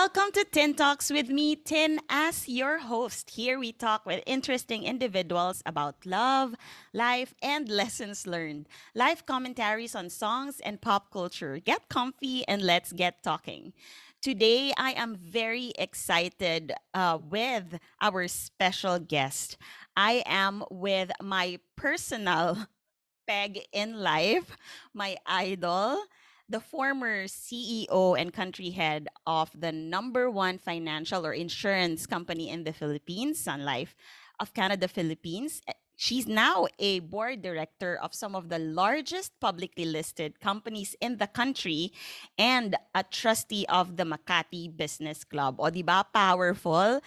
Welcome to Tin Talks with me, Tin, as your host. Here we talk with interesting individuals about love, life, and lessons learned. Live commentaries on songs and pop culture. Get comfy and let's get talking. Today, I am very excited uh, with our special guest. I am with my personal peg in life, my idol, the former CEO and country head of the number one financial or insurance company in the Philippines, Sun Life of Canada, Philippines. Eh, She's now a board director of some of the largest publicly listed companies in the country and a trustee of the Makati Business Club. O, di ba? Powerful.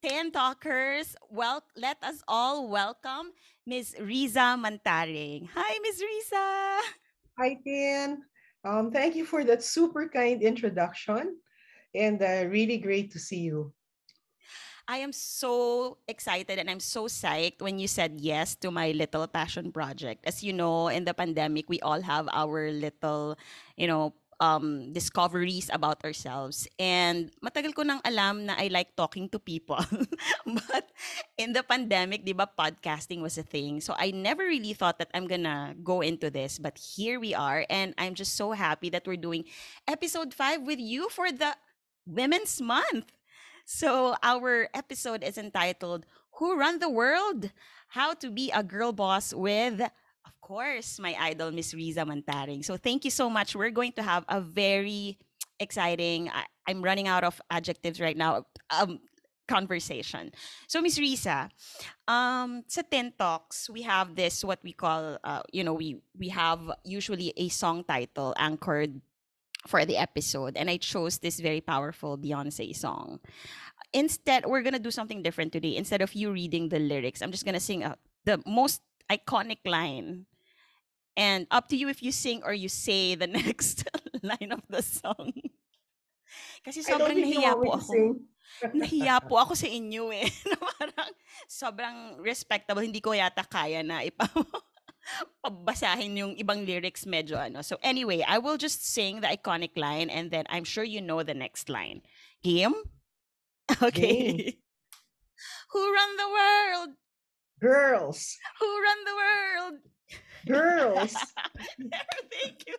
Tin Talkers, well, let us all welcome Ms. Riza Mantaring. Hi, Ms. Riza. Hi, Tin. Um, thank you for that super kind introduction and uh, really great to see you. I am so excited and I'm so psyched when you said yes to my little passion project. As you know, in the pandemic, we all have our little, you know, um, discoveries about ourselves. And matagal ko nang alam na I like talking to people. but in the pandemic, di ba, podcasting was a thing. So I never really thought that I'm gonna go into this. But here we are. And I'm just so happy that we're doing episode five with you for the Women's Month. So our episode is entitled Who Run the World? How to Be a Girl Boss with of course, my idol, Miss Riza Mantaring. So thank you so much. We're going to have a very exciting, I, am running out of adjectives right now, um, conversation. So Miss Riza, um, sa Tin Talks, we have this, what we call, uh, you know, we, we have usually a song title anchored for the episode and I chose this very powerful Beyonce song. Instead, we're gonna do something different today. Instead of you reading the lyrics, I'm just gonna sing a, the most iconic line. And up to you if you sing or you say the next line of the song. Kasi sobrang nahiya po ako. Nahiya po ako sa inyo eh. Parang sobrang respectable. Hindi ko yata kaya na ipa pabasahin yung ibang lyrics medyo ano. So anyway, I will just sing the iconic line and then I'm sure you know the next line. Game? Okay. Game. Who run the world? Girls. Who run the world? Girls. Thank you.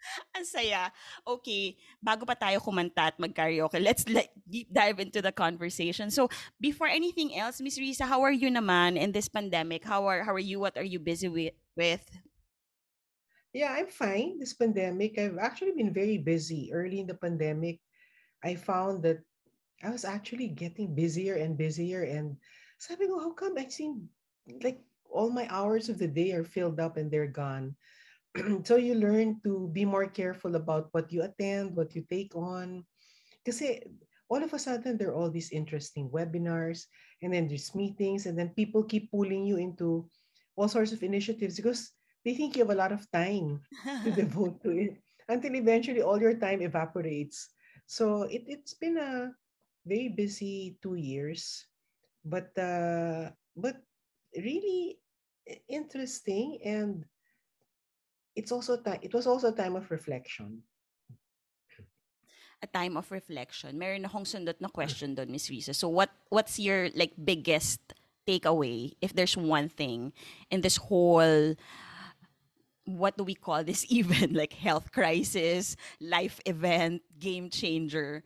Ang saya. Okay, bago pa tayo kumanta at mag-karaoke, let's like, deep dive into the conversation. So, before anything else, Miss Riza, how are you naman in this pandemic? How are how are you? What are you busy with? with? Yeah, I'm fine. This pandemic, I've actually been very busy. Early in the pandemic, I found that I was actually getting busier and busier and sabi ko, how come I seem like all my hours of the day are filled up and they're gone? so you learn to be more careful about what you attend, what you take on. Kasi all of a sudden, there are all these interesting webinars, and then there's meetings, and then people keep pulling you into all sorts of initiatives because they think you have a lot of time to devote to it until eventually all your time evaporates. So it, it's been a very busy two years but uh, but really interesting and it's also time it was also a time of reflection. A time of reflection. Meron akong sundot na question doon Miss Riza. So what what's your like biggest takeaway if there's one thing in this whole what do we call this even like health crisis life event game changer.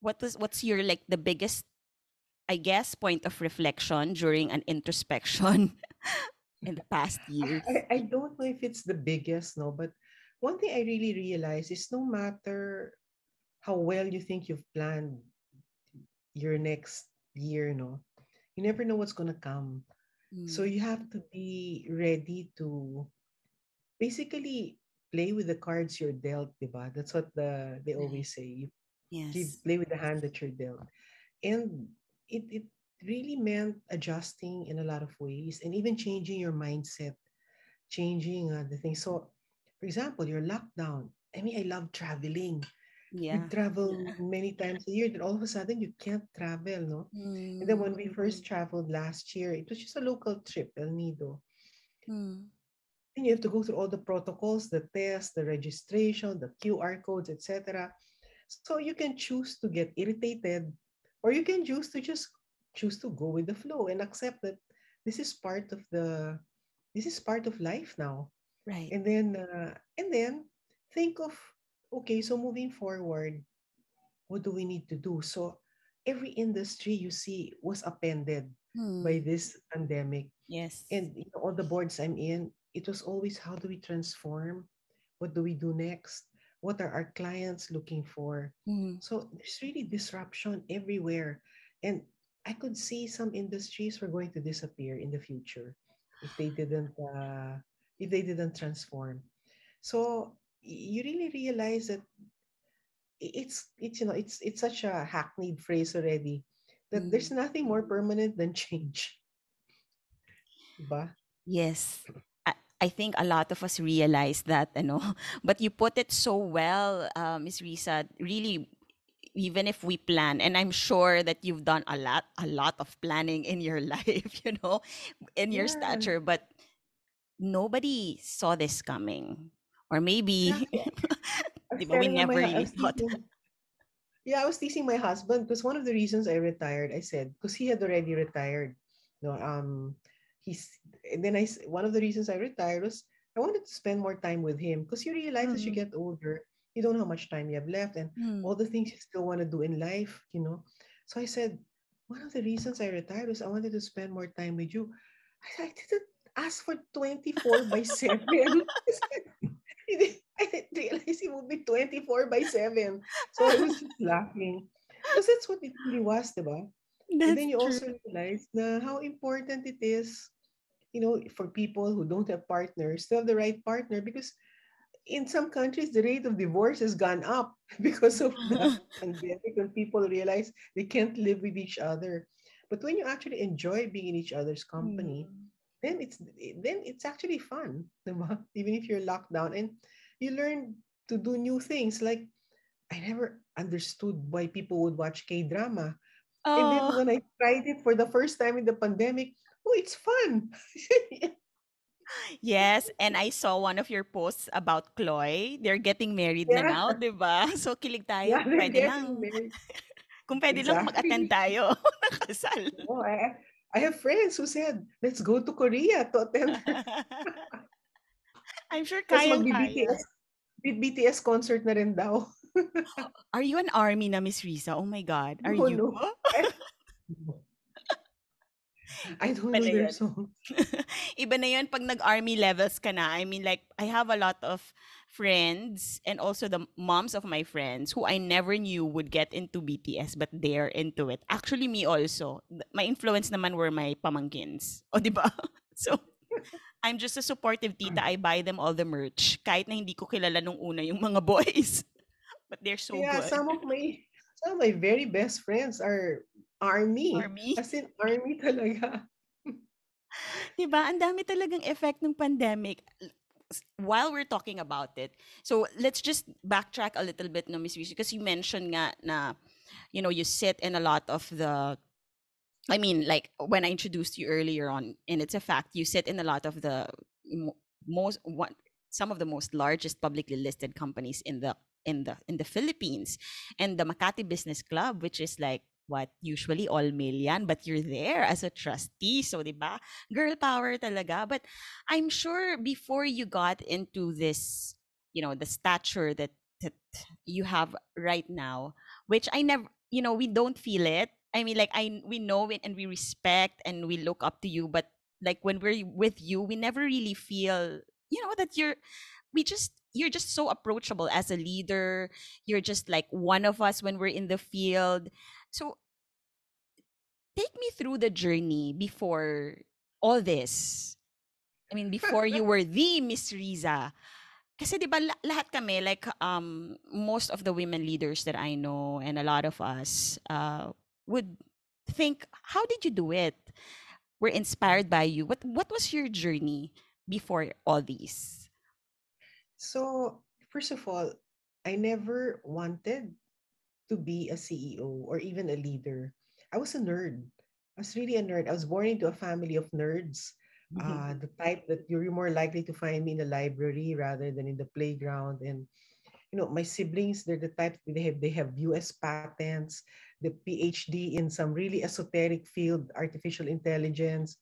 What was what's your like the biggest I guess, point of reflection during an introspection in the past year? I, I don't know if it's the biggest, no, but one thing I really realized is no matter how well you think you've planned your next year, no, you never know what's gonna come. Mm. So you have to be ready to basically play with the cards you're dealt, diba? That's what the they always say. You, yes. you play with the hand that you're dealt. And it, it really meant adjusting in a lot of ways and even changing your mindset, changing uh, the things. So, for example, your lockdown. I mean, I love traveling. Yeah. You travel yeah. many times a year, then all of a sudden you can't travel, no? Mm. And then when we first mm. traveled last year, it was just a local trip, El Nido. Mm. And you have to go through all the protocols, the tests, the registration, the QR codes, etc. So you can choose to get irritated or you can choose to just choose to go with the flow and accept that this is part of the this is part of life now. Right. And then uh, and then think of okay, so moving forward, what do we need to do? So every industry you see was appended by Hmm. this pandemic. Yes. And you know, all the boards I'm in, it was always how do we transform? What do we do next? What are our clients looking for? Mhm. So there's really disruption everywhere. And I could see some industries were going to disappear in the future if they didn't uh, if they didn't transform. So you really realize that it's it's you know it's it's such a hackneyed phrase already that there's Mm. nothing more permanent than change. Diba? Yes. I, I think a lot of us realize that, you know, but you put it so well, uh, Miss Riza. Really, even if we plan, and I'm sure that you've done a lot, a lot of planning in your life, you know, in your Yeah, stature, but nobody saw this coming. Or maybe, exactly. I di was ba, we never really thought. Yeah, I was teasing my husband because one of the reasons I retired, I said, because he had already retired. No, um, he's and then I one of the reasons I retired was I wanted to spend more time with him because you realize as you Mm, get older, you don't know how much time you have left and all mm. the things you still want to do in life, you know. So I said, one of the reasons I retired was I wanted to spend more time with you. I, I didn't ask for 24 by 7. I didn't realize it would be 24 by 7. So I was just laughing. Because that's what it really was, diba? And then you true. also realize na how important it is, you know, for people who don't have partners to have the right partner because in some countries the rate of divorce has gone up because of the pandemic when people realize they can't live with each other. But when you actually enjoy being in each other's company, Mm. then it's then it's actually fun, diba? even if you're locked down and you learn to do new things. Like I never understood why people would watch K drama, and then Oh, when I tried it for the first time in the pandemic, oh, it's fun. Yes. And I saw one of your posts about Chloe. They're getting married na yeah, now, di ba? So, kilig tayo. yeah, Kung they're pwede getting lang. married. Kung pwede lang mag-attend Exactly. tayo ng kasal. Oh, I I have friends who said, let's go to Korea to attend. I'm sure Tapos kayang-kaya. magbi-BTS, BTS concert na rin daw. Are you an army na, Miss Risa? Oh my God. Are No, you? no. I, I don't Iba know their song. Iba na yun pag nag-army levels ka na. I mean, like, I have a lot of friends and also the moms of my friends who I never knew would get into BTS but they're into it. Actually, me also. My influence naman were my pamangkins. O, di ba? So, I'm just a supportive tita. I buy them all the merch. Kahit na hindi ko kilala nung una yung mga boys. But they're so Yeah, good. some of my some of my very best friends are army. Army. As in army talaga. 'Di ba? Ang dami talagang effect ng pandemic. While we're talking about it, so let's just backtrack a little bit, no, Miss Riza, because you mentioned nga na, you know, you sit in a lot of the, I mean, like when I introduced you earlier on, and it's a fact, you sit in a lot of the most one, some of the most largest publicly listed companies in the in the in the Philippines, and the Makati Business Club, which is like what usually all male yan, but you're there as a trustee, so 'di ba? Girl power talaga. But I'm sure before you got into this, you know, the stature that that you have right now, which I never, you know, we don't feel it. I mean, like I we know it and we respect and we look up to you, but like when we're with you, we never really feel, you know, that you're we just you're just so approachable as a leader. You're just like one of us when we're in the field. So take me through the journey before all this. I mean, before you were the Miss Riza. Kasi 'di ba la- lahat kami like um most of the women leaders that I know and a lot of us uh would think how did you do it? We're inspired by you. What what was your journey before all these? So, first of all, I never wanted to be a CEO or even a leader. I was a nerd. I was really a nerd. I was born into a family of nerds. Uh, the type that you're more likely to find me in the library rather than in the playground. And you know, my siblings, they're the type they have they have US patents, the PhD in some really esoteric field, artificial intelligence.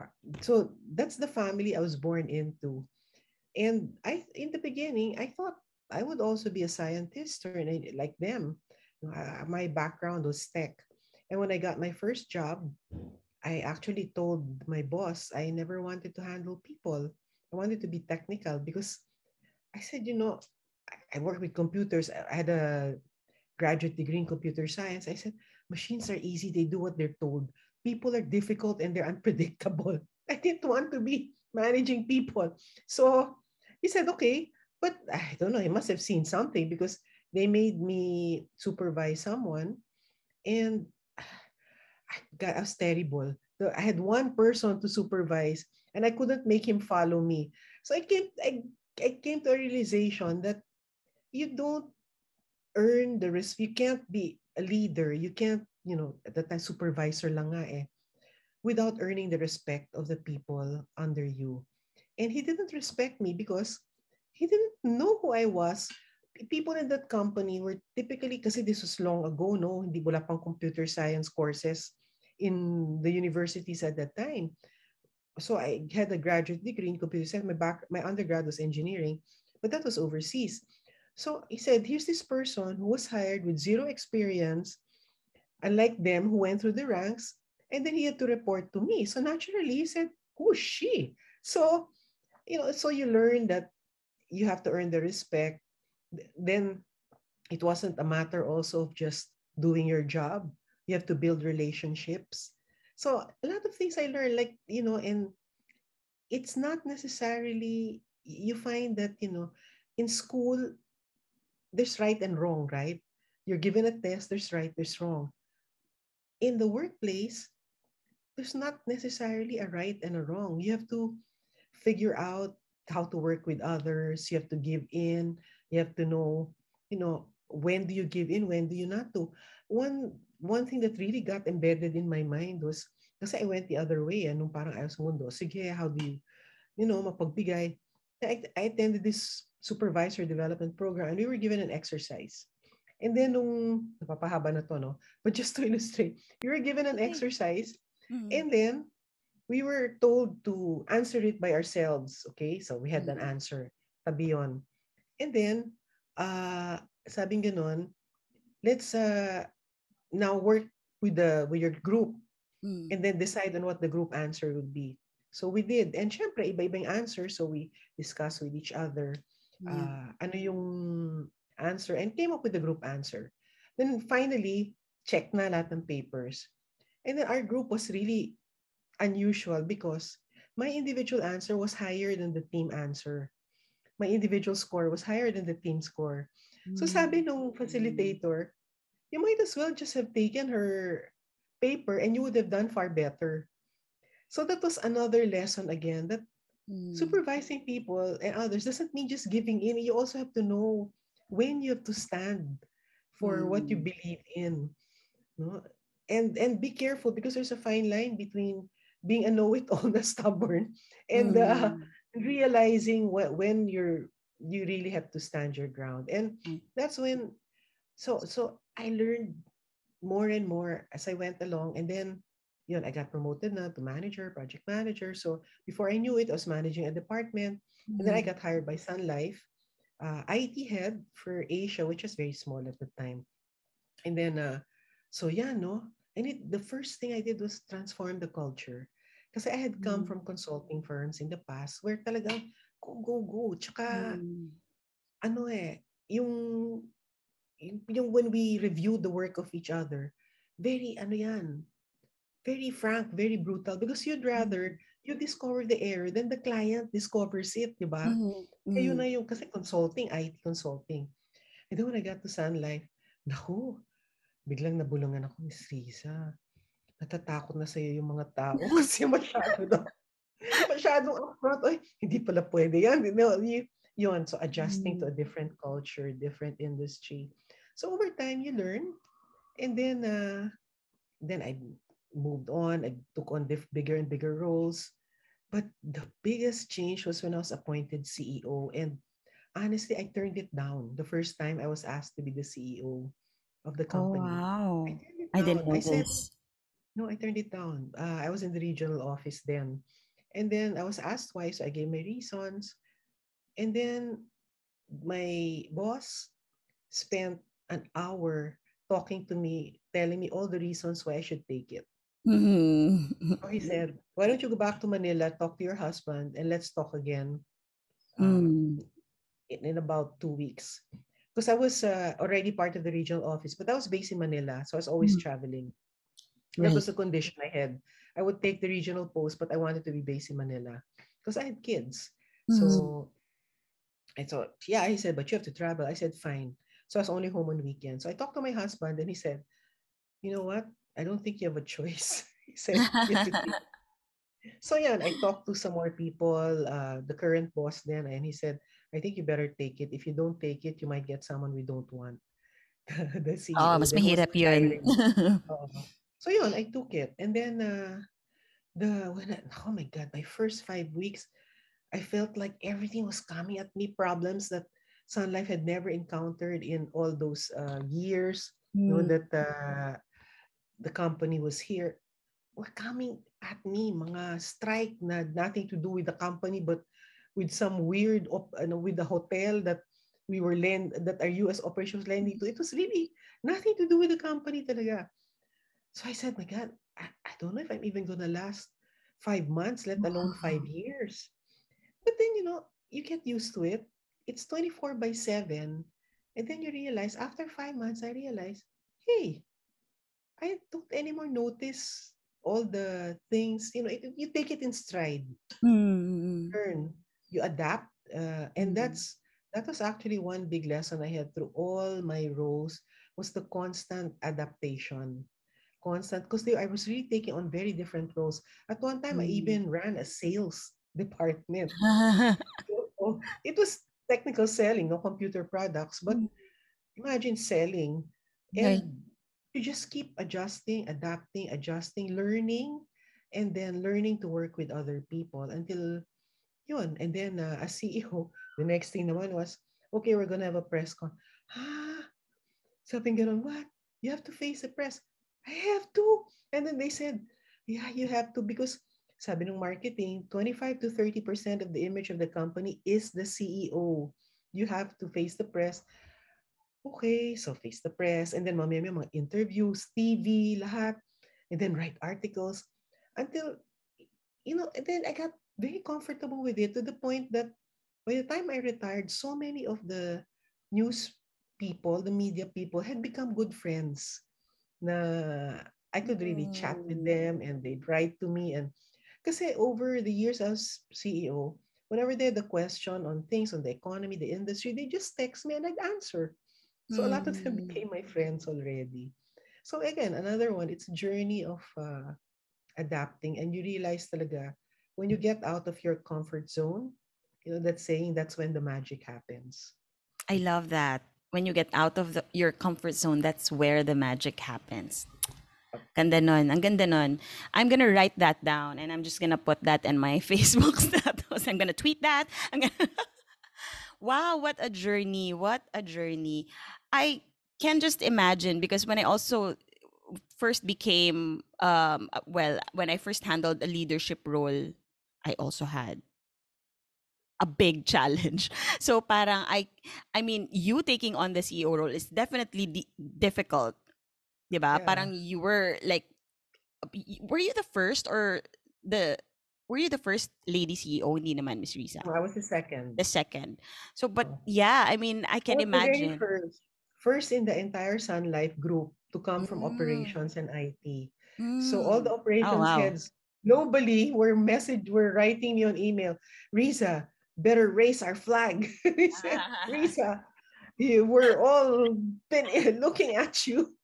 Uh, So that's the family I was born into. And I in the beginning, I thought I would also be a scientist or like them. Uh, My background was tech. And when I got my first job, I actually told my boss I never wanted to handle people. I wanted to be technical because I said, you know, I work with computers. I had a graduate degree in computer science. I said, machines are easy. They do what they're told. People are difficult and they're unpredictable. I didn't want to be managing people. So he said, okay, but I don't know. He must have seen something because they made me supervise someone and God, I was terrible. So I had one person to supervise and I couldn't make him follow me. So I came I, I came to a realization that you don't earn the risk. You can't be a leader. You can't, you know, at that time supervisor lang nga eh, without earning the respect of the people under you. And he didn't respect me because he didn't know who I was. People in that company were typically, kasi this was long ago, no? Hindi wala pang computer science courses in the universities at that time. So I had a graduate degree in computer science. My back, my undergrad was engineering, but that was overseas. So he said, here's this person who was hired with zero experience, unlike them who went through the ranks, and then he had to report to me. So naturally, he said, who's she? So, you know, so you learn that you have to earn the respect. Then it wasn't a matter also of just doing your job. You have to build relationships. So a lot of things I learned, like, you know, and it's not necessarily, you find that, you know, in school, there's right and wrong, right? You're given a test, there's right, there's wrong. In the workplace, there's not necessarily a right and a wrong. You have to figure out how to work with others. You have to give in. You have to know, you know, when do you give in, when do you not do. One one thing that really got embedded in my mind was kasi I went the other way, eh, nung parang ayaw sa mundo. Sige, how do you, you know, mapagbigay. I, I attended this supervisor development program and we were given an exercise. And then nung, napapahaba na to, no? But just to illustrate, we were given an exercise Mm. and then we were told to answer it by ourselves. Okay, so we had an Mm. answer. Tabi yun. And then, uh, sabing ganon, let's uh, now work with the with your group Mm. and then decide on what the group answer would be. So we did. And syempre, iba-ibang answer. So we discussed with each other Yeah. uh, ano yung answer and came up with the group answer. Then finally, check na lahat ng papers. And then our group was really unusual because my individual answer was higher than the team answer. My individual score was higher than the team score. So sabi nung facilitator, you might as well just have taken her paper and you would have done far better. So that was another lesson again that Mm. supervising people and others doesn't mean just giving in. You also have to know when you have to stand for what you Mm. believe in. No? And and be careful because there's a fine line between being a know-it-all na stubborn and uh, Mm. Realizing what, when you're you really have to stand your ground. And Mm. that's when so so I learned more and more as I went along and then you know I got promoted na to manager, project manager. So before I knew it, I was managing a department. And then I Mm. got hired by Sun Life, uh, IT head for Asia, which was very small at the time. And then, uh, so yeah, no. And it, the first thing I did was transform the culture. Kasi I had come Mm. from consulting firms in the past where talagang go, go, go. Tsaka, Mm. ano eh, yung, yung, when we review the work of each other, very, ano yan, very frank, very brutal. Because you'd rather you discover the error than the client discovers it, di ba? Mm. Kayo Mm. na yung, kasi consulting, IT consulting. And then when I got to Sun Life, naku, biglang nabulungan ako, Miss Risa. Natatakot na sa'yo yung mga tao kasi masyado na, masyadong upfront. Ay, hindi pala pwede yan. No, you, yun, so adjusting to a different culture, different industry. So over time, you learn. And then, uh, then I moved on. I took on diff- bigger and bigger roles. But the biggest change was when I was appointed CEO. And honestly, I turned it down the first time I was asked to be the CEO of the Oh, company. I wow. it I didn't know I said, this. No, I turned it down. Uh, I was in the regional office then. And then I was asked why, So I gave my reasons. And then my boss spent an hour talking to me, telling me all the reasons why I should take it. Mhm. So he said, why don't you go back to Manila, talk to your husband, and let's talk again uh, Mm. in, in about two weeks. Because I was uh, already part of the regional office, but I was based in Manila, so I was always Mm. traveling. That Right. was the condition I had. I would take the regional post, but I wanted to be based in Manila because I had kids. Mhm. So I thought, yeah, he said, but you have to travel. I said, fine. So I was only home on weekends. So I talked to my husband and he said, you know what? I don't think you have a choice. he said, you have to take So yeah, I talked to some more people, uh, the current boss then, and he said, I think you better take it. If you don't take it, you might get someone we don't want. the CEO mas who was mahirap yun. retiring. So yun, I took it. And then uh, the when I, oh my god, my first five weeks, I felt like everything was coming at me, problems that Sun Life had never encountered in all those uh, years. You know Mm. that uh, the company was here were coming at me, mga strike na nothing to do with the company but with some weird op, ano, with the hotel that we were lend that our US operations lending to. It was really nothing to do with the company talaga. So I said, my God, I, I don't know if I'm even gonna last five months, let alone five years. But then, you know, you get used to it. It's 24 by 7. And then you realize, after five months, I realized, hey, I don't anymore notice all the things. You know, it, you take it in stride, Mm. learn, you adapt, uh, and Mm. that's that was actually one big lesson I had through all my roles was the constant adaptation. Constant, because I was really taking on very different roles. At one time, I Mm. even ran a sales department. So it was technical selling, no computer products, but Mm. imagine selling Right. and you just keep adjusting, adapting, adjusting, learning, and then learning to work with other people until yun. And then uh, as CEO, the next thing naman was, okay, we're gonna have a press con. Ah, something ganon, what? You have to face the press. I have to. And then they said, yeah, you have to. Because sabi ng marketing, 25 to 30% of the image of the company is the CEO. You have to face the press. Okay, so face the press, and then mamaya may mga interviews, TV, lahat, and then write articles. Until, you know, and then I got very comfortable with it to the point that by the time I retired, so many of the news people, the media people had become good friends na I could really chat with Mm. them and they'd write to me and kasi over the years as CEO, whenever they had a question on things on the economy, the industry, they just text me and I'd answer. So a lot of them Mm. became my friends already. So again, another one, it's a journey of uh, adapting and you realize talaga when you get out of your comfort zone, you know, that saying that's when the magic happens. I love that. When you get out of the, your comfort zone, that's where the magic happens. Ganda nun. Ang ganda nun. I'm gonna write that down and I'm just gonna put that in my Facebook status. I'm gonna tweet that. I'm gonna wow, what a journey. What a journey. I can just imagine because when I also first became um well, when I first handled a leadership role, I also had a big challenge. So parang I I mean, you taking on the CEO role is definitely di- difficult, 'di ba? Yeah. Parang you were like were you the first or the were you the first lady CEO? Hindi naman, Miss Riza. I was the second. The second. So but Oh. yeah, I mean, I can the imagine. first, first in the entire Sun Life group to come from Mm, operations and IT. So all the mm. Oh operations wow. heads globally were message were writing me on email, Riza, better raise our flag. they said, Riza, you, we're all been looking at you.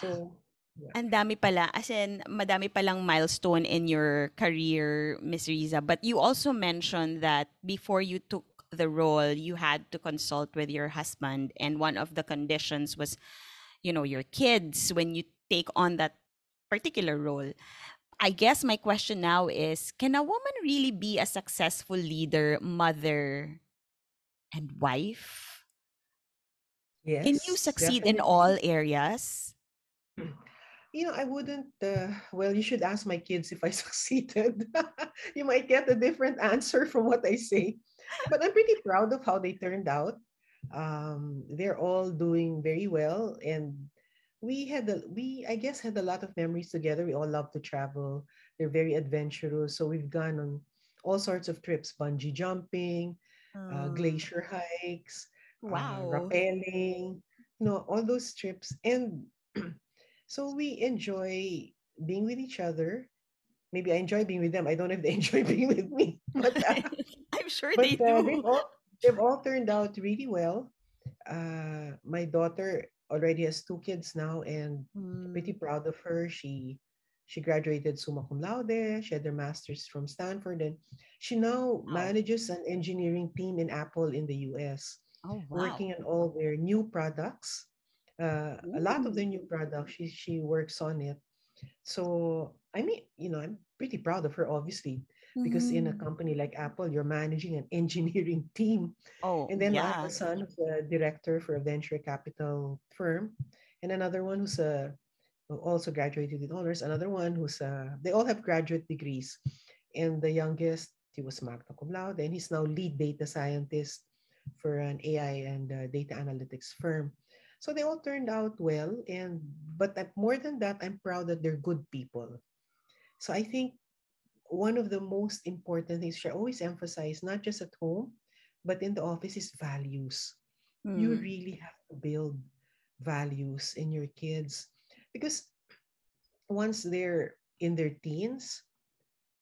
so yeah. Ang dami pala, as in, madami palang milestone in your career, Miss Riza. But you also mentioned that before you took the role, you had to consult with your husband. And one of the conditions was, you know, your kids when you take on that particular role. I guess my question now is can a woman really be a successful leader, mother, and wife. Yes. Can you succeed in all areas? You know, I wouldn't. Uh, well, you should ask my kids if I succeeded. you might get a different answer from what I say. But I'm pretty proud of how they turned out. Um, they're all doing very well, and we had a, we I guess had a lot of memories together. We all love to travel. They're very adventurous, so we've gone on all sorts of trips: bungee jumping, uh, Uh, glacier hikes, uh, wow. rappelling, you know, all those trips. And so we enjoy being with each other. Maybe I enjoy being with them. I don't know if they enjoy being with me, but uh, I'm sure they but uh, do. they've all they've all turned out really well. Uh, my daughter already has two kids now, and pretty Mm. proud of her. She she graduated summa cum laude. She had her master's from Stanford, and she now Wow. manages an engineering team in Apple in the U.S., Oh, wow. working on all their new products. Uh, a lot of the new products, she she works on it. So I mean, you know, I'm pretty proud of her, obviously, because in a Mhm. company like Apple, you're managing an engineering team Oh, and then I have a son who's a director for a venture capital firm, and another one who's a who also graduated with honors. Another one who's a they all have graduate degrees, and the youngest he was magna cum laude, and he's now lead data scientist for an AI and uh, data analytics firm. So they all turned out well, and but that, more than that, I'm proud that they're good people. So I think one of the most important things I always emphasize, not just at home, but in the office, is values. You Mm. really have to build values in your kids because once they're in their teens,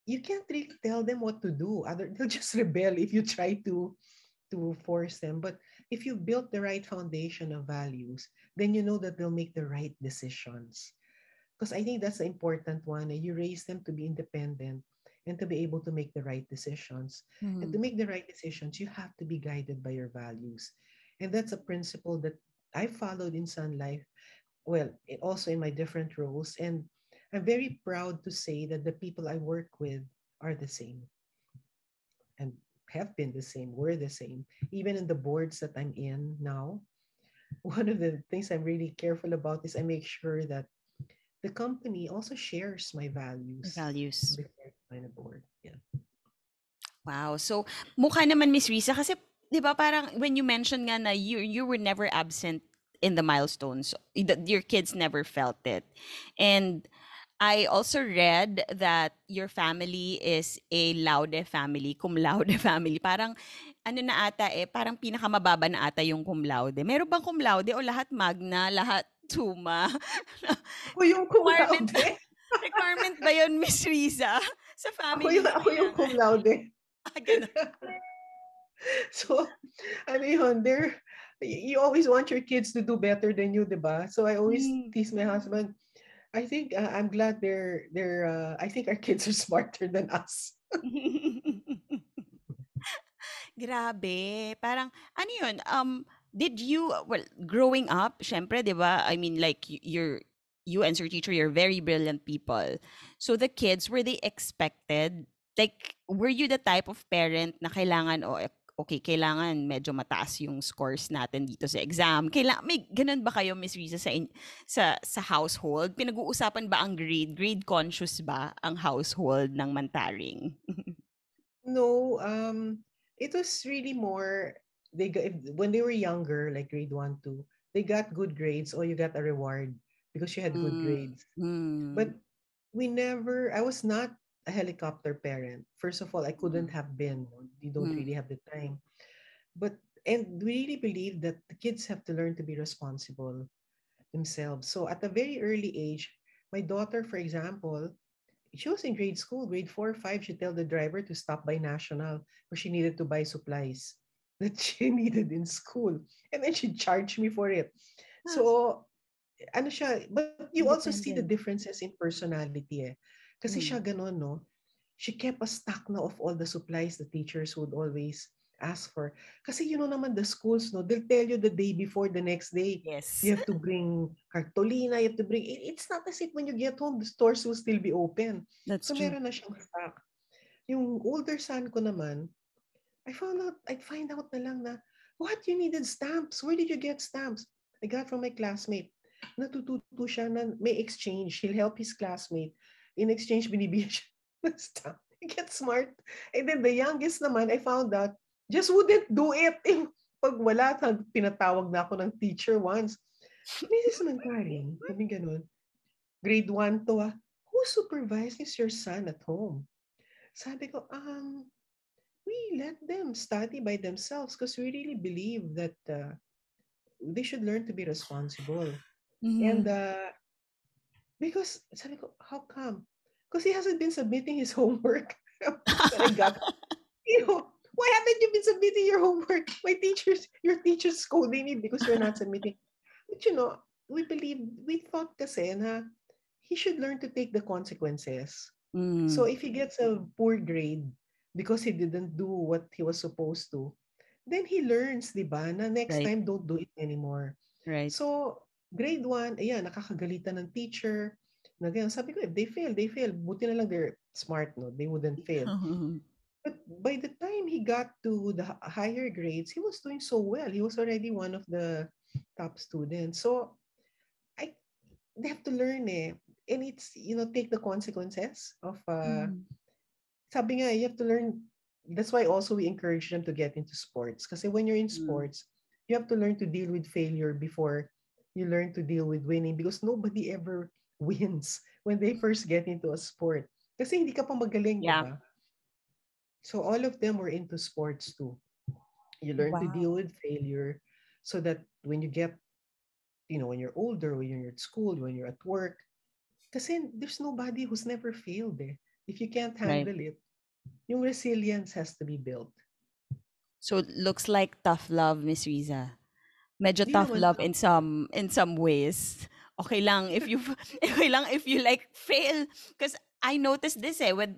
you can't really tell them what to do. Other they'll just rebel if you try to to force them. But if you built the right foundation of values, then you know that they'll make the right decisions because I think that's the important one. You raise them to be independent and to be able to make the right decisions. And to Mhm. make the right decisions, you have to be guided by your values. And that's a principle that I followed in Sun Life. Well, it also in my different roles. And I'm very proud to say that the people I work with are the same and have been the same, were the same. Even in the boards that I'm in now, one of the things I'm really careful about is I make sure that the company also shares my values Values. join a board. Yeah. Wow. So, mukha naman Miss Risa kasi 'di ba parang when you mentioned nga na you you were never absent in the milestones, your kids never felt it. And I also read that your family is a laude family, cum laude family. Parang ano na ata eh, parang pinakamababa na ata yung cum laude. Meron bang cum laude o lahat magna, lahat summa? Ako yung cum requirement laude. requirement ba yun, Miss Riza? Sa Ako yung, family ako yung cum laude. Ah, ganun. so, ano yun, they're, you always want your kids to do better than you, di ba? So I always Hmm. tease my husband, I think uh, I'm glad they're they're uh, I think our kids are smarter than us. Grabe. Parang, ano yun, um, did you, well, growing up, syempre, di ba, I mean, like, you're, you and your teacher, you're very brilliant people. So the kids, were they expected, like, were you the type of parent na kailangan, o okay, kailangan medyo mataas yung scores natin dito sa exam. Kailangan, may ganun ba kayo, Miss Riza, sa, in- sa, sa household? Pinag-uusapan ba ang grade? Grade conscious ba ang household ng Mantaring? No, um, it was really more they got if, when they were younger, like grade one, two, they got good grades or you got a reward because you had good Mm, grades. mm, But we never I was not a helicopter parent. First of all, I couldn't have been. You don't mm, really have the time. But and we really believe that the kids have to learn to be responsible themselves. So at a very early age, my daughter, for example, she was in grade school, grade four or five, she told the driver to stop by National where she needed to buy supplies that she needed in school. And then she charged me for it. Ah, So, ano siya, but you also see the differences in personality eh. Kasi siya Mm. ganun, no? She kept a stock na of all the supplies the teachers would always ask for. Kasi you know naman the schools, no? They'll tell you the day before, the next day, Yes. you have to bring cartolina, you have to bring, it's not as if when you get home, the stores will still be open. That's So true. meron na siyang stock. Yung older son ko naman, I found out, I find out na lang na What? You needed stamps? Where did you get stamps? I got from my classmate. Natututo siya na may exchange. He'll help his classmate. In exchange, binibigyan siya ng stamp. He gets smart. And then the youngest naman, I found out, just wouldn't do it. Eh, pag wala, pinatawag na ako ng teacher once. Mrs. Mankarin, sabi ganun, grade 1 to ah, who supervises your son at home? Sabi ko, um, we let them study by themselves because we really believe that uh, they should learn to be responsible. Mm-hmm. And uh, because sabi ko, how come? Because he hasn't been submitting his homework. I got, you know, why haven't you been submitting your homework? My teachers, your teachers scolding me because you're not submitting. But you know, we believe, we thought kasi na he should learn to take the consequences. Mm. So if he gets a poor grade, because he didn't do what he was supposed to, then he learns, di ba, na next right. time don't do it anymore. Right. So, grade 1, ayan, nakakagalitan ng teacher. Na ganyan, sabi ko, if they fail, they fail. Buti na lang they're smart, no? They wouldn't fail. but by the time he got to the higher grades, he was doing so well. He was already one of the top students. So, I, they have to learn eh. And it's, you know, take the consequences of uh, mm sabi nga, you have to learn, that's why also we encourage them to get into sports. Because when you're in mm. sports, you have to learn to deal with failure before you learn to deal with winning because nobody ever wins when they first get into a sport. Kasi hindi ka pa magaling, yeah. diba? So all of them were into sports too. You learn wow. to deal with failure so that when you get, you know, when you're older, when you're at school, when you're at work, kasi there's nobody who's never failed eh. If you can't handle right. it, yung resilience has to be built. So it looks like tough love, Miss Riza. Medyo Di tough love in some in some ways. Okay lang if you okay lang if you like fail because I noticed this eh with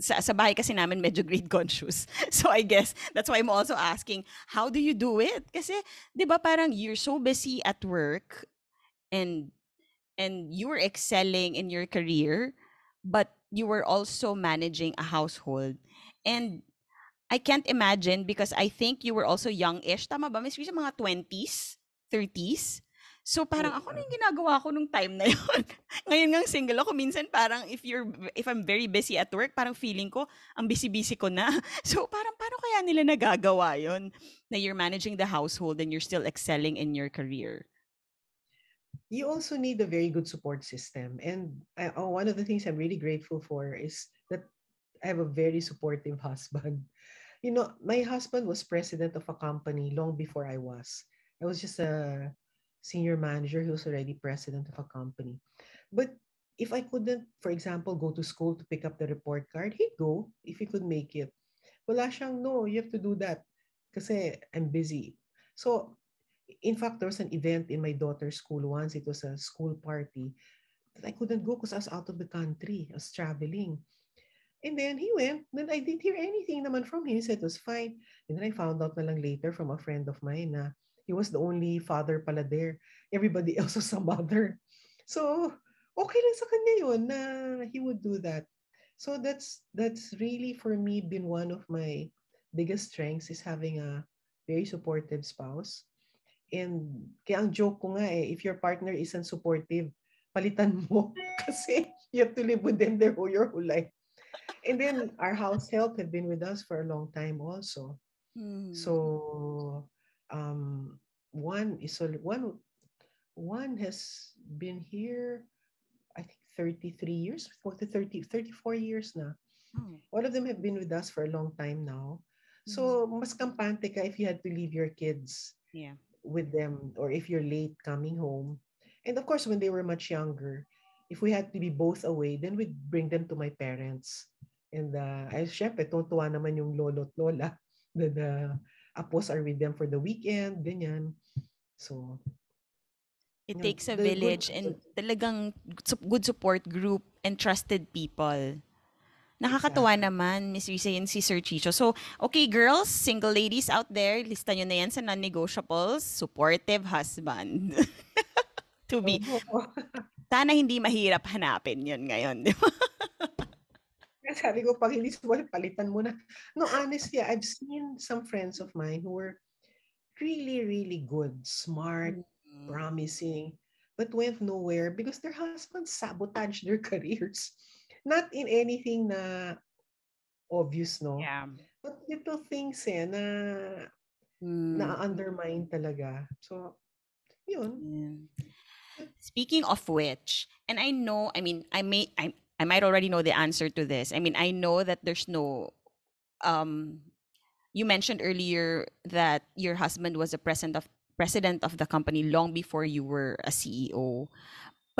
sa, sa bahay kasi namin medyo grade conscious. So I guess that's why I'm also asking, how do you do it? Kasi 'di ba parang you're so busy at work and and you're excelling in your career but you were also managing a household. And I can't imagine because I think you were also young-ish. Tama ba, Miss Risa? Mga 20s? 30s? So parang ako na yung ginagawa ko nung time na yun. Ngayon nga single ako, minsan parang if you're if I'm very busy at work, parang feeling ko ang busy-busy ko na. So parang paano kaya nila nagagawa yon na you're managing the household and you're still excelling in your career? You also need a very good support system. And I, oh, one of the things I'm really grateful for is that I have a very supportive husband. You know, my husband was president of a company long before I was. I was just a senior manager He was already president of a company. But if I couldn't, for example, go to school to pick up the report card, he'd go if he could make it. Wala siyang, no, you have to do that kasi I'm busy. So in fact, there was an event in my daughter's school once. It was a school party that I couldn't go because I was out of the country. I was traveling. And then he went. Then I didn't hear anything naman from him. He said it was fine. And then I found out na lang later from a friend of mine na he was the only father pala there. Everybody else was a mother. So, okay lang sa kanya yun na he would do that. So that's that's really for me been one of my biggest strengths is having a very supportive spouse And kaya ang joke ko nga eh, if your partner isn't supportive, palitan mo kasi you have to live with them their whole, your whole life. And then our house help have been with us for a long time also. Hmm. So um, one is one one has been here I think 33 years, 40, 30, 34 years na. Oh. All of them have been with us for a long time now. So, hmm. mas kampante ka if you had to leave your kids. Yeah with them or if you're late coming home. And of course, when they were much younger, if we had to be both away, then we'd bring them to my parents. And uh, ay, syempre, tuwa naman yung lolo at lola that the apos are with them for the weekend, ganyan. So, It you takes a village good, and talagang good support group and trusted people. Nakakatuwa exactly. naman, Miss Risa, yun si Sir Chicho. So, okay, girls, single ladies out there, lista nyo na yan sa non-negotiables, supportive husband. to be. Sana hindi mahirap hanapin yun ngayon, di ba? Sabi ko, pag hindi supportive, palitan mo na. No, honestly, I've seen some friends of mine who were really, really good, smart, Mm. promising, but went nowhere because their husbands sabotaged their careers. Not in anything na obvious, no? Yeah. But little things eh, na Mm. na-undermine talaga. So, yun. Yeah. Speaking of which, and I know, I mean, I may, I, I might already know the answer to this. I mean, I know that there's no, um, you mentioned earlier that your husband was a president of president of the company long before you were a CEO.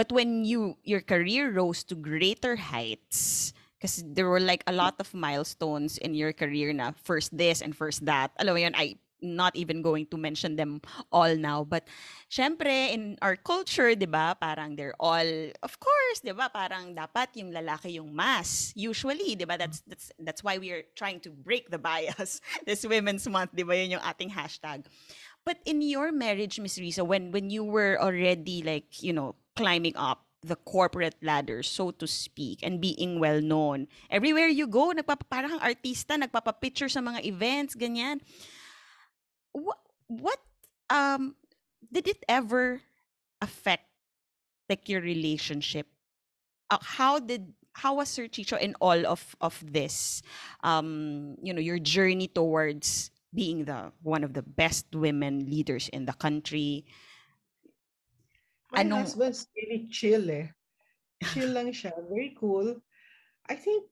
But when you your career rose to greater heights, because there were like a lot of milestones in your career na first this and first that. Alam mo yun, I not even going to mention them all now. But syempre, in our culture, di ba, parang they're all, of course, di ba, parang dapat yung lalaki yung mas. Usually, di ba, that's, that's, that's why we are trying to break the bias this Women's Month, di ba, yun yung ating hashtag. But in your marriage, Miss Risa, when, when you were already like, you know, climbing up the corporate ladder, so to speak, and being well known. Everywhere you go, nagpapa, parang artista, nagpapapicture sa mga events, ganyan. What, what, um, did it ever affect like your relationship? Uh, how did, how was Sir Chicho in all of, of this, um, you know, your journey towards being the one of the best women leaders in the country? My Anong- husband's really chill eh. Chill lang siya. Very cool. I think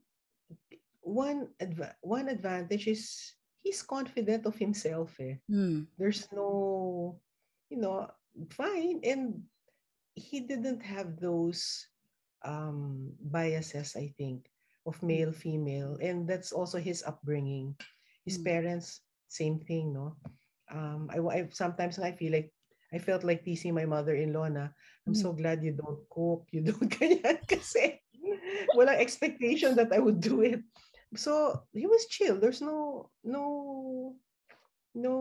one adva- one advantage is he's confident of himself eh. Hmm. There's no, you know, fine. And he didn't have those um biases, I think, of male, female. And that's also his upbringing. His Mm. parents, same thing, no? Um, I, I sometimes I feel like I felt like teasing my mother-in-law na, I'm Mm. so glad you don't cook, you don't ganyan kasi walang expectation that I would do it. So he was chill. There's no no no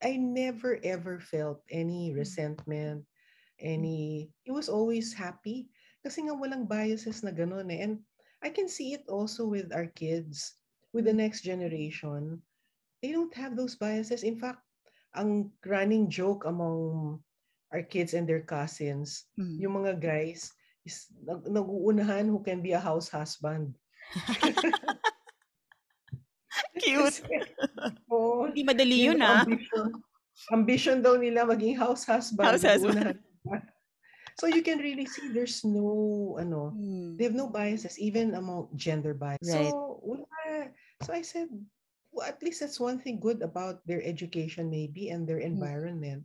I never ever felt any resentment, any he was always happy kasi nga walang biases na ganun eh. And I can see it also with our kids, with the next generation. They don't have those biases. In fact, ang running joke among our kids and their cousins, Mm. yung mga guys is nag- nag-uunahan who can be a house husband. Cute. Oo, Hindi madali yun ah. ambition. Ambition daw nila maging house husband. House husband. So you can really see there's no ano, Mm. they have no biases even among gender bias. Right. So wala. So I said, well, at least that's one thing good about their education maybe and their Mm. environment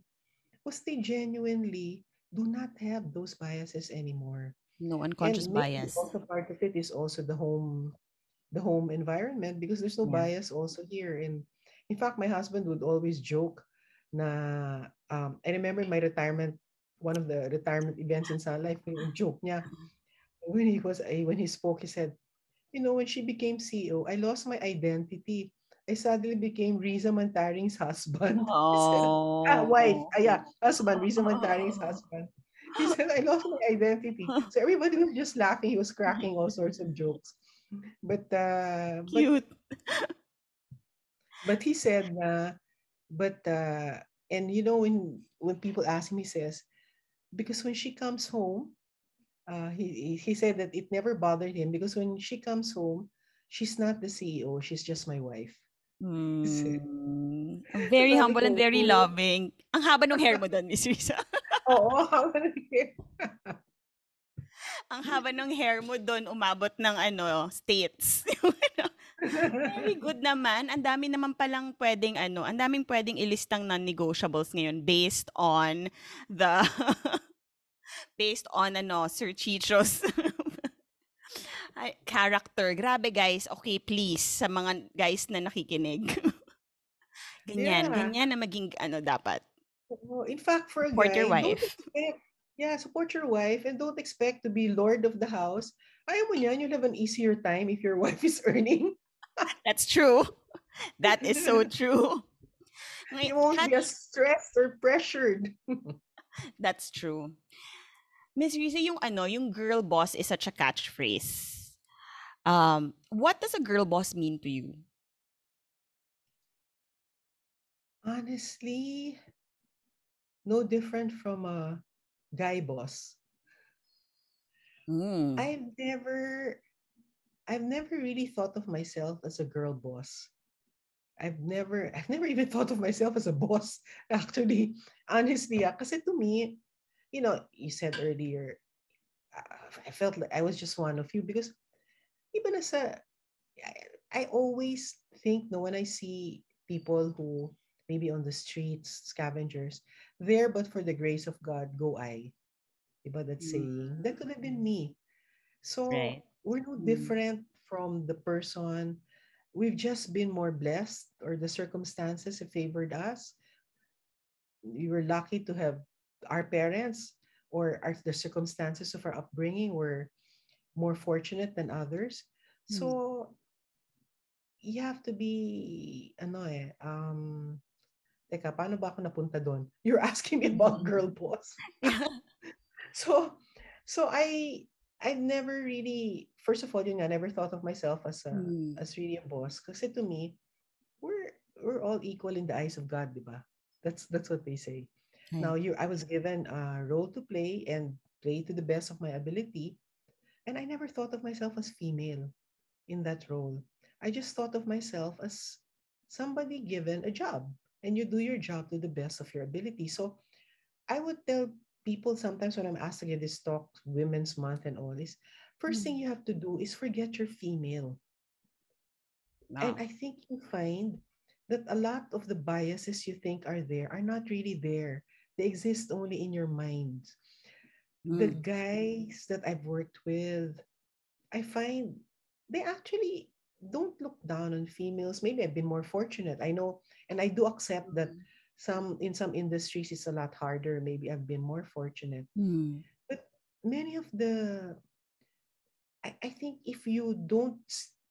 was they genuinely do not have those biases anymore. No unconscious and bias. Also part of it is also the home the home environment because there's no Yeah. bias also here. And in fact, my husband would always joke na um, I remember my retirement, one of the retirement events in Sun Life, joke niya when he was eh, when he spoke, he said, you know, when she became CEO, I lost my identity. I suddenly became Riza Mantaring's husband. Oh. ah, wife. Ah, yeah, husband. Riza Mantaring's husband. He said, I lost my identity. So everybody was just laughing. He was cracking all sorts of jokes. But uh, Cute. but he said na but uh and you know when when people ask him he says because when she comes home uh he he said that it never bothered him because when she comes home she's not the CEO she's just my wife Kasi- Mm. Very Sabi humble and ko, very loving. Ang haba ng hair mo doon, Miss Risa. oo Ang haba ng hair mo doon, umabot ng ano, states. Very good naman. Ang dami naman palang pwedeng ano, ang daming pwedeng ilistang non-negotiables ngayon based on the based on ano, Sir Chicho's ay, character. Grabe guys. Okay, please sa mga guys na nakikinig. ganyan, Yeah. ganyan na maging ano dapat. Oo. in fact for a Support guy your don't wife. expect yeah support your wife and don't expect to be lord of the house ayaw mo niyan you'll have an easier time if your wife is earning That's true. That is so true. You won't be as stressed or pressured That's true. Miss Risa, yung ano, yung girl boss is such a catchphrase. Um, what does a girl boss mean to you? Honestly, no different from a guy boss. Mm. I've never I've never really thought of myself as a girl boss. I've never I've never even thought of myself as a boss actually. Honestly, ah, kasi to me, you know, you said earlier uh, I felt like I was just one of you because even as a I, I always think no when I see people who maybe on the streets, scavengers, there but for the grace of God go I. Diba that saying? That could have been Mm. me. Right. So we're no Mm. different from the person. We've just been more blessed or the circumstances have favored us. We were lucky to have our parents or our, the circumstances of our upbringing were more fortunate than others. Mm. So you have to be ano eh um teka paano ba ako napunta doon? You're asking me about girl boss. So so I I've never really first of all yun nga, never thought of myself as a Mm. as really a boss kasi to me we're we're all equal in the eyes of God, di ba? That's that's what they say. Now Right. you I was given a role to play and play to the best of my ability and I never thought of myself as female in that role. I just thought of myself as somebody given a job and you do your job to the best of your ability. So I would tell people sometimes when I'm asked to give this talk, Women's Month and all this, first thing Mm. you have to do is forget your female. And I think you find that a lot of the biases you think are there are not really there. They exist only in your mind. The Mm. guys that I've worked with, I find they actually don't look down on females. Maybe I've been more fortunate. I know, and I do accept that Mm. some in some industries it's a lot harder. Maybe I've been more fortunate. Mm. But many of the I, I think if you don't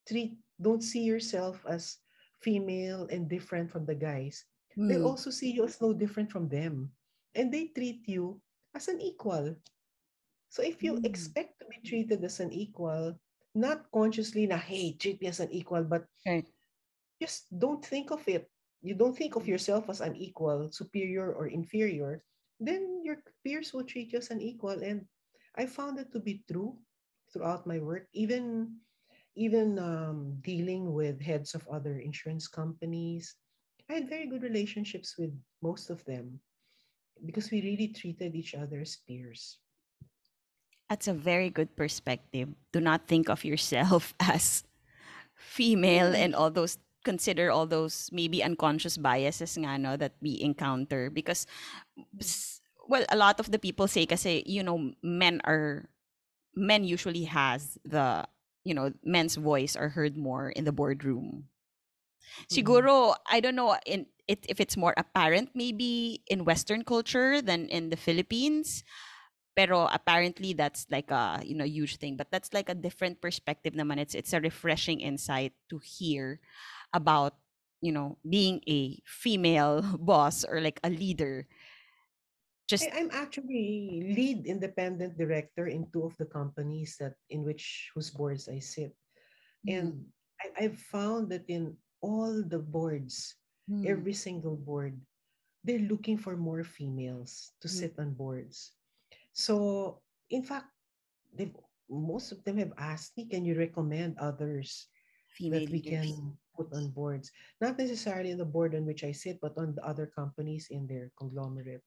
treat don't see yourself as female and different from the guys, Mm. also see you as no different from them. And they treat you as an equal. So if you Mm. expect to be treated as an equal, not consciously na hey, treat me as an equal, but Right. just don't think of it. You don't think of yourself as an equal, superior or inferior, then your peers will treat you as an equal. And I found it to be true throughout my work, even even um, dealing with heads of other insurance companies. I had very good relationships with most of them because we really treated each other as peers. That's a very good perspective. Do not think of yourself as female and all those consider all those maybe unconscious biases nga no that we encounter because well a lot of the people say kasi you know men are men usually has the you know men's voice are heard more in the boardroom Mhm. siguro i don't know in it, if it's more apparent maybe in western culture than in the philippines pero apparently that's like a you know huge thing. But that's like a different perspective naman. It's it's a refreshing insight to hear about you know being a female boss or like a leader. I, just I'm actually lead independent director in two of the companies that in which whose boards I sit. And I, I've found that in all the boards, mm, every single board, they're looking for more females to mm, sit on boards. So, in fact, most of them have asked me, can you recommend others female that we leaders can put on boards? Not necessarily on the board on which I sit, but on the other companies in their conglomerate.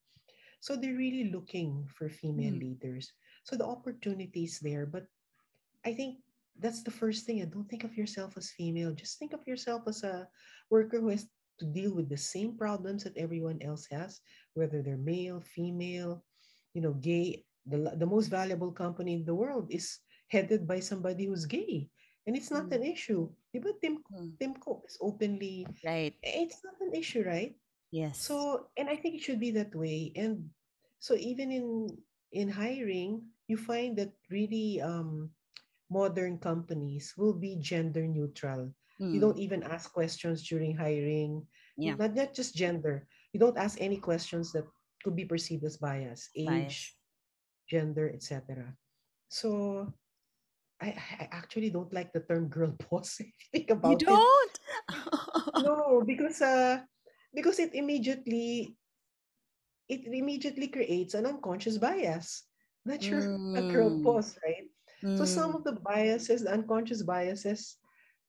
So they're really looking for female mm, leaders. So the opportunity is there, but I think that's the first thing. And don't think of yourself as female. Just think of yourself as a worker who has to deal with the same problems that everyone else has, whether they're male, female, you know, gay. The, the most valuable company in the world is headed by somebody who's gay. And it's not mm, an issue. Diba Tim, mm. Tim Cook is openly, right it's not an issue, right? yes So, and I think it should be that way. And so even in in hiring, you find that really um modern companies will be gender neutral. You mm, don't even ask questions during hiring, yeah not not just gender. You don't ask any questions that could be perceived as bias, bias age, gender, etc. So I, I actually don't like the term girl boss if you think about it. You don't No, because uh because it immediately it immediately creates an unconscious bias. Not sure a girl Mm. boss, right? So some Mm. of the biases, the unconscious biases,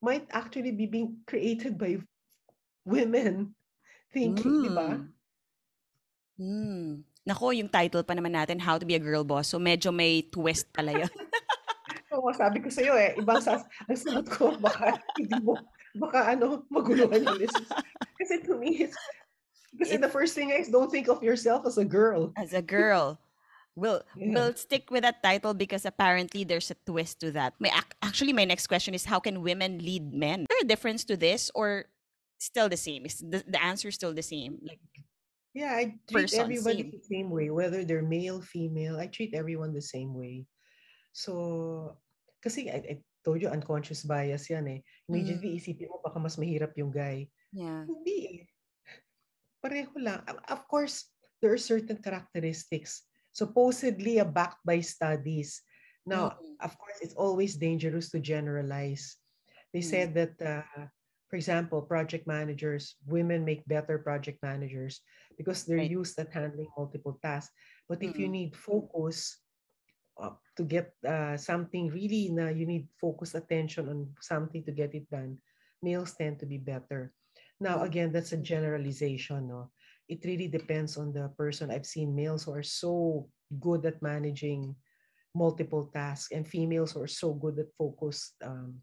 might actually be being created by women thinking, ba? Mm. Mm. Nako, yung title pa naman natin, How to be a Girl Boss. So medyo may twist pala yun. Oo, sabi ko sa'yo eh, ibang sas, ang sagot ko, baka hindi mo, baka ano, maguluhan yung listeners. Kasi to me, it's, kasi It- the first thing is, don't think of yourself as a girl. As a girl. We'll, Yeah. we'll stick with that title because apparently there's a twist to that. My, ac- actually, my next question is how can women lead men? Is there a difference to this or still the same? Is the, the answer still the same? Like, Yeah, I treat Person, everybody same. the same way, whether they're male, female. I treat everyone the same way. So, kasi I, I told you, unconscious bias yan eh. Immediately isipin mo, baka mas mahirap yung guy. yeah. Hindi eh. Pareho lang. Of- course, there are certain characteristics supposedly backed by studies. Now, Mm. of course, it's always dangerous to generalize. They Mm. said that, uh, for example, project managers, women make better project managers because they're Right. used at handling multiple tasks. But if you Mm. need focus uh, to get uh, something really, na you need focused attention on something to get it done, males tend to be better. Now, again, that's a generalization. No? It really depends on the person. I've seen males who are so good at managing multiple tasks and females who are so good at focused um,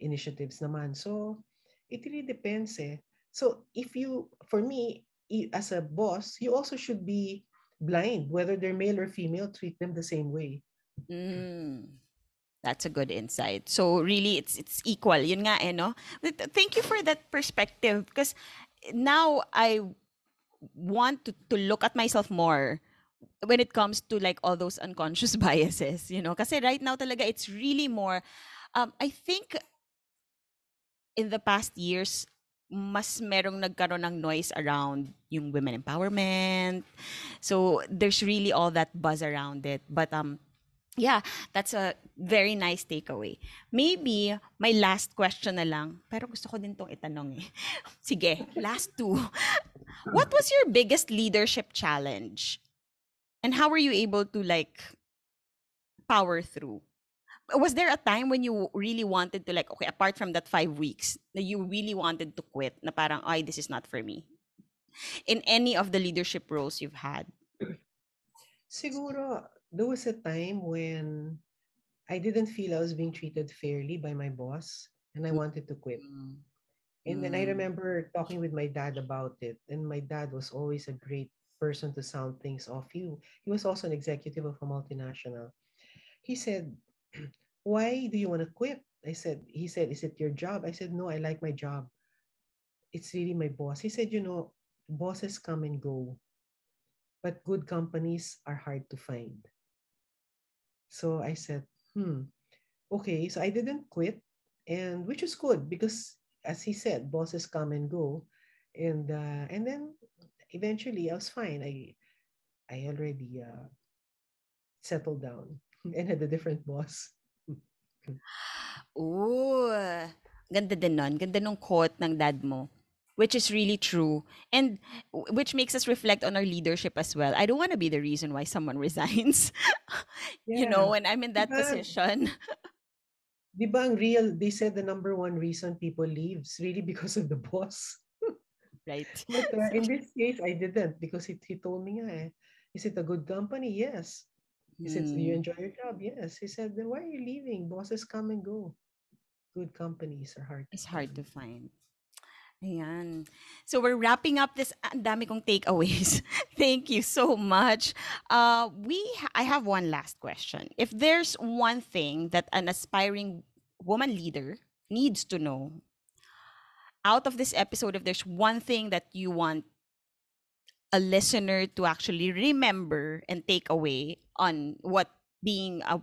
initiatives naman. So, it really depends eh. So, if you, for me, as a boss, you also should be blind, whether they're male or female, treat them the same way. Mm. That's a good insight. So really it's it's equal. Yun nga eh, no? Thank you for that perspective because now I want to, to look at myself more when it comes to like all those unconscious biases, you know? Kasi right now talaga it's really more um I think in the past years mas merong nagkaroon ng noise around yung women empowerment. So there's really all that buzz around it. But um yeah, that's a very nice takeaway. Maybe my last question na lang, pero gusto ko din tong itanong eh. Sige, last two. What was your biggest leadership challenge? And how were you able to like power through? Was there a time when you really wanted to like okay, apart from that five weeks, that you really wanted to quit na parang ay this is not for me? In any of the leadership roles you've had. Siguro, there was a time when I didn't feel I was being treated fairly by my boss and I wanted to quit. And then I Mm. remember talking with my dad about it. And my dad was always a great person to sound things off you. He was also an executive of a multinational. He said, Why do you want to quit? I said, he said, Is it your job? I said, No, I like my job. It's really my boss. He said, you know, bosses come and go, but good companies are hard to find. So I said, hmm, okay. So I didn't quit, and which is good because, as he said, bosses come and go, and uh, and then eventually I was fine. I I already uh, settled down and had a different boss. Ooh, ganda din nun. Ganda nung quote ng dad mo. Which is really true. And which makes us reflect on our leadership as well. I don't want to be the reason why someone resigns. You know, when I'm in that Diba? position. Di ba ang real, they said the number one reason people leave is really because of the boss. Right. But uh, in this case, I didn't because he, he told me, eh, is it a good company? Yes. He said, do you Mm, enjoy your job? Yes. He said, then why are you leaving? Bosses come and go. Good companies are hard. to It's hard to find. Ayan. So we're wrapping up this. Ang dami kong takeaways. Thank you so much. Uh, we I have one last question. If there's one thing that an aspiring woman leader needs to know out of this episode, if there's one thing that you want a listener to actually remember and take away on what being a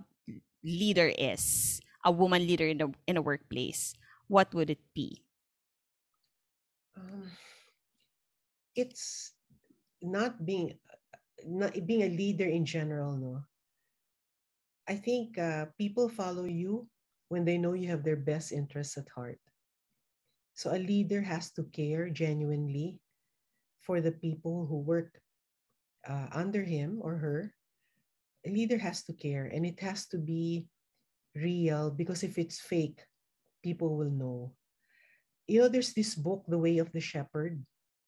leader is, a woman leader in a in a workplace, what would it be? Um, it's not being not being a leader in general, no. I think uh, people follow you when they know you have their best interests at heart. So a leader has to care genuinely for the people who work uh, under him or her. A leader has to care and it has to be real because if it's fake, people will know. You know, there's this book, The Way of the Shepherd.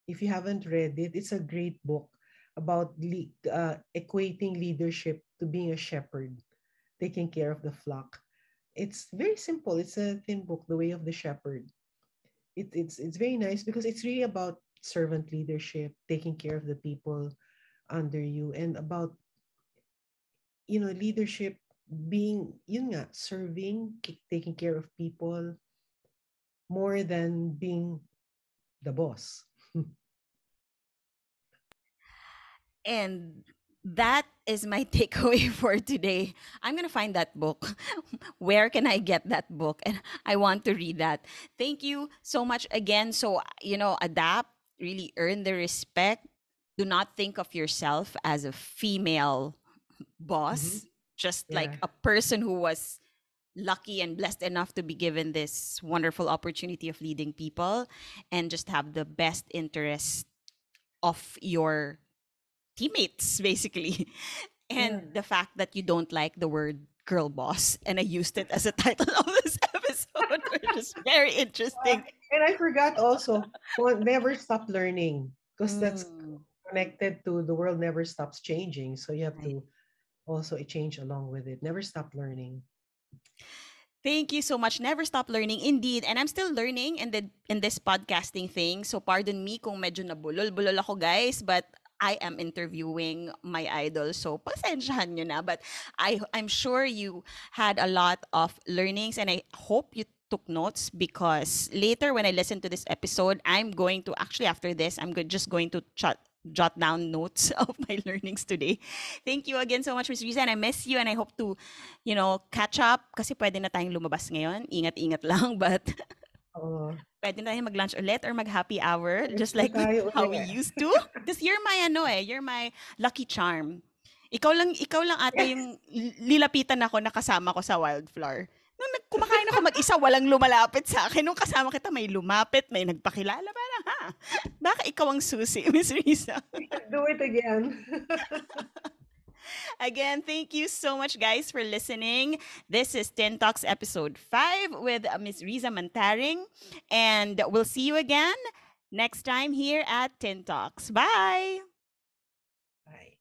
If you haven't read it, it's a great book about le- uh, equating leadership to being a shepherd, taking care of the flock. It's very simple. It's a thin book, The Way of the Shepherd. It, it's it's very nice because it's really about servant leadership, taking care of the people under you, and about you know leadership being yun nga, serving, taking care of people more than being the boss. and that is my takeaway for today. I'm going to find that book. Where can I get that book? And I want to read that. Thank you so much again. So, you know, adapt, really earn the respect. Do not think of yourself as a female boss, Mhm. just like a person who was lucky and blessed enough to be given this wonderful opportunity of leading people and just have the best interest of your teammates basically and the fact that you don't like the word girl boss and i used it as a title of this episode which is very interesting And I forgot also, well, never stop learning because that's Mm, connected to the world never stops changing. So you have Right. to also change along with it. Never stop learning. Thank you so much. Never stop learning. Indeed. And I'm still learning in the in this podcasting thing. So pardon me kung medyo nabulol-bulol ako guys, but I am interviewing my idol. So pasensyahan nyo na. But I I'm sure you had a lot of learnings and I hope you took notes because later when I listen to this episode, I'm going to actually after this, I'm just going to chat jot down notes of my learnings today. Thank you again so much, Miss Riza, and I miss you and I hope to, you know, catch up kasi pwede na tayong lumabas ngayon. Ingat-ingat lang, but Oh, pwede na tayong mag-lunch ulit or mag-happy hour just like tayo how we used to. Because you're my ano eh, you're my lucky charm. Ikaw lang, ikaw lang ata yung lilapitan ako na kasama ko sa Wildflower. Nung kumakain ako mag-isa, walang lumalapit sa akin. Nung kasama kita, may lumapit, may nagpakilala. Parang, ha? Baka ikaw ang susi, Miss Risa. do it again. Again, thank you so much, guys, for listening. This is Tin Talks episode 5 with Ms. Riza Mantaring. And we'll see you again next time here at Tin Talks. Bye. Bye.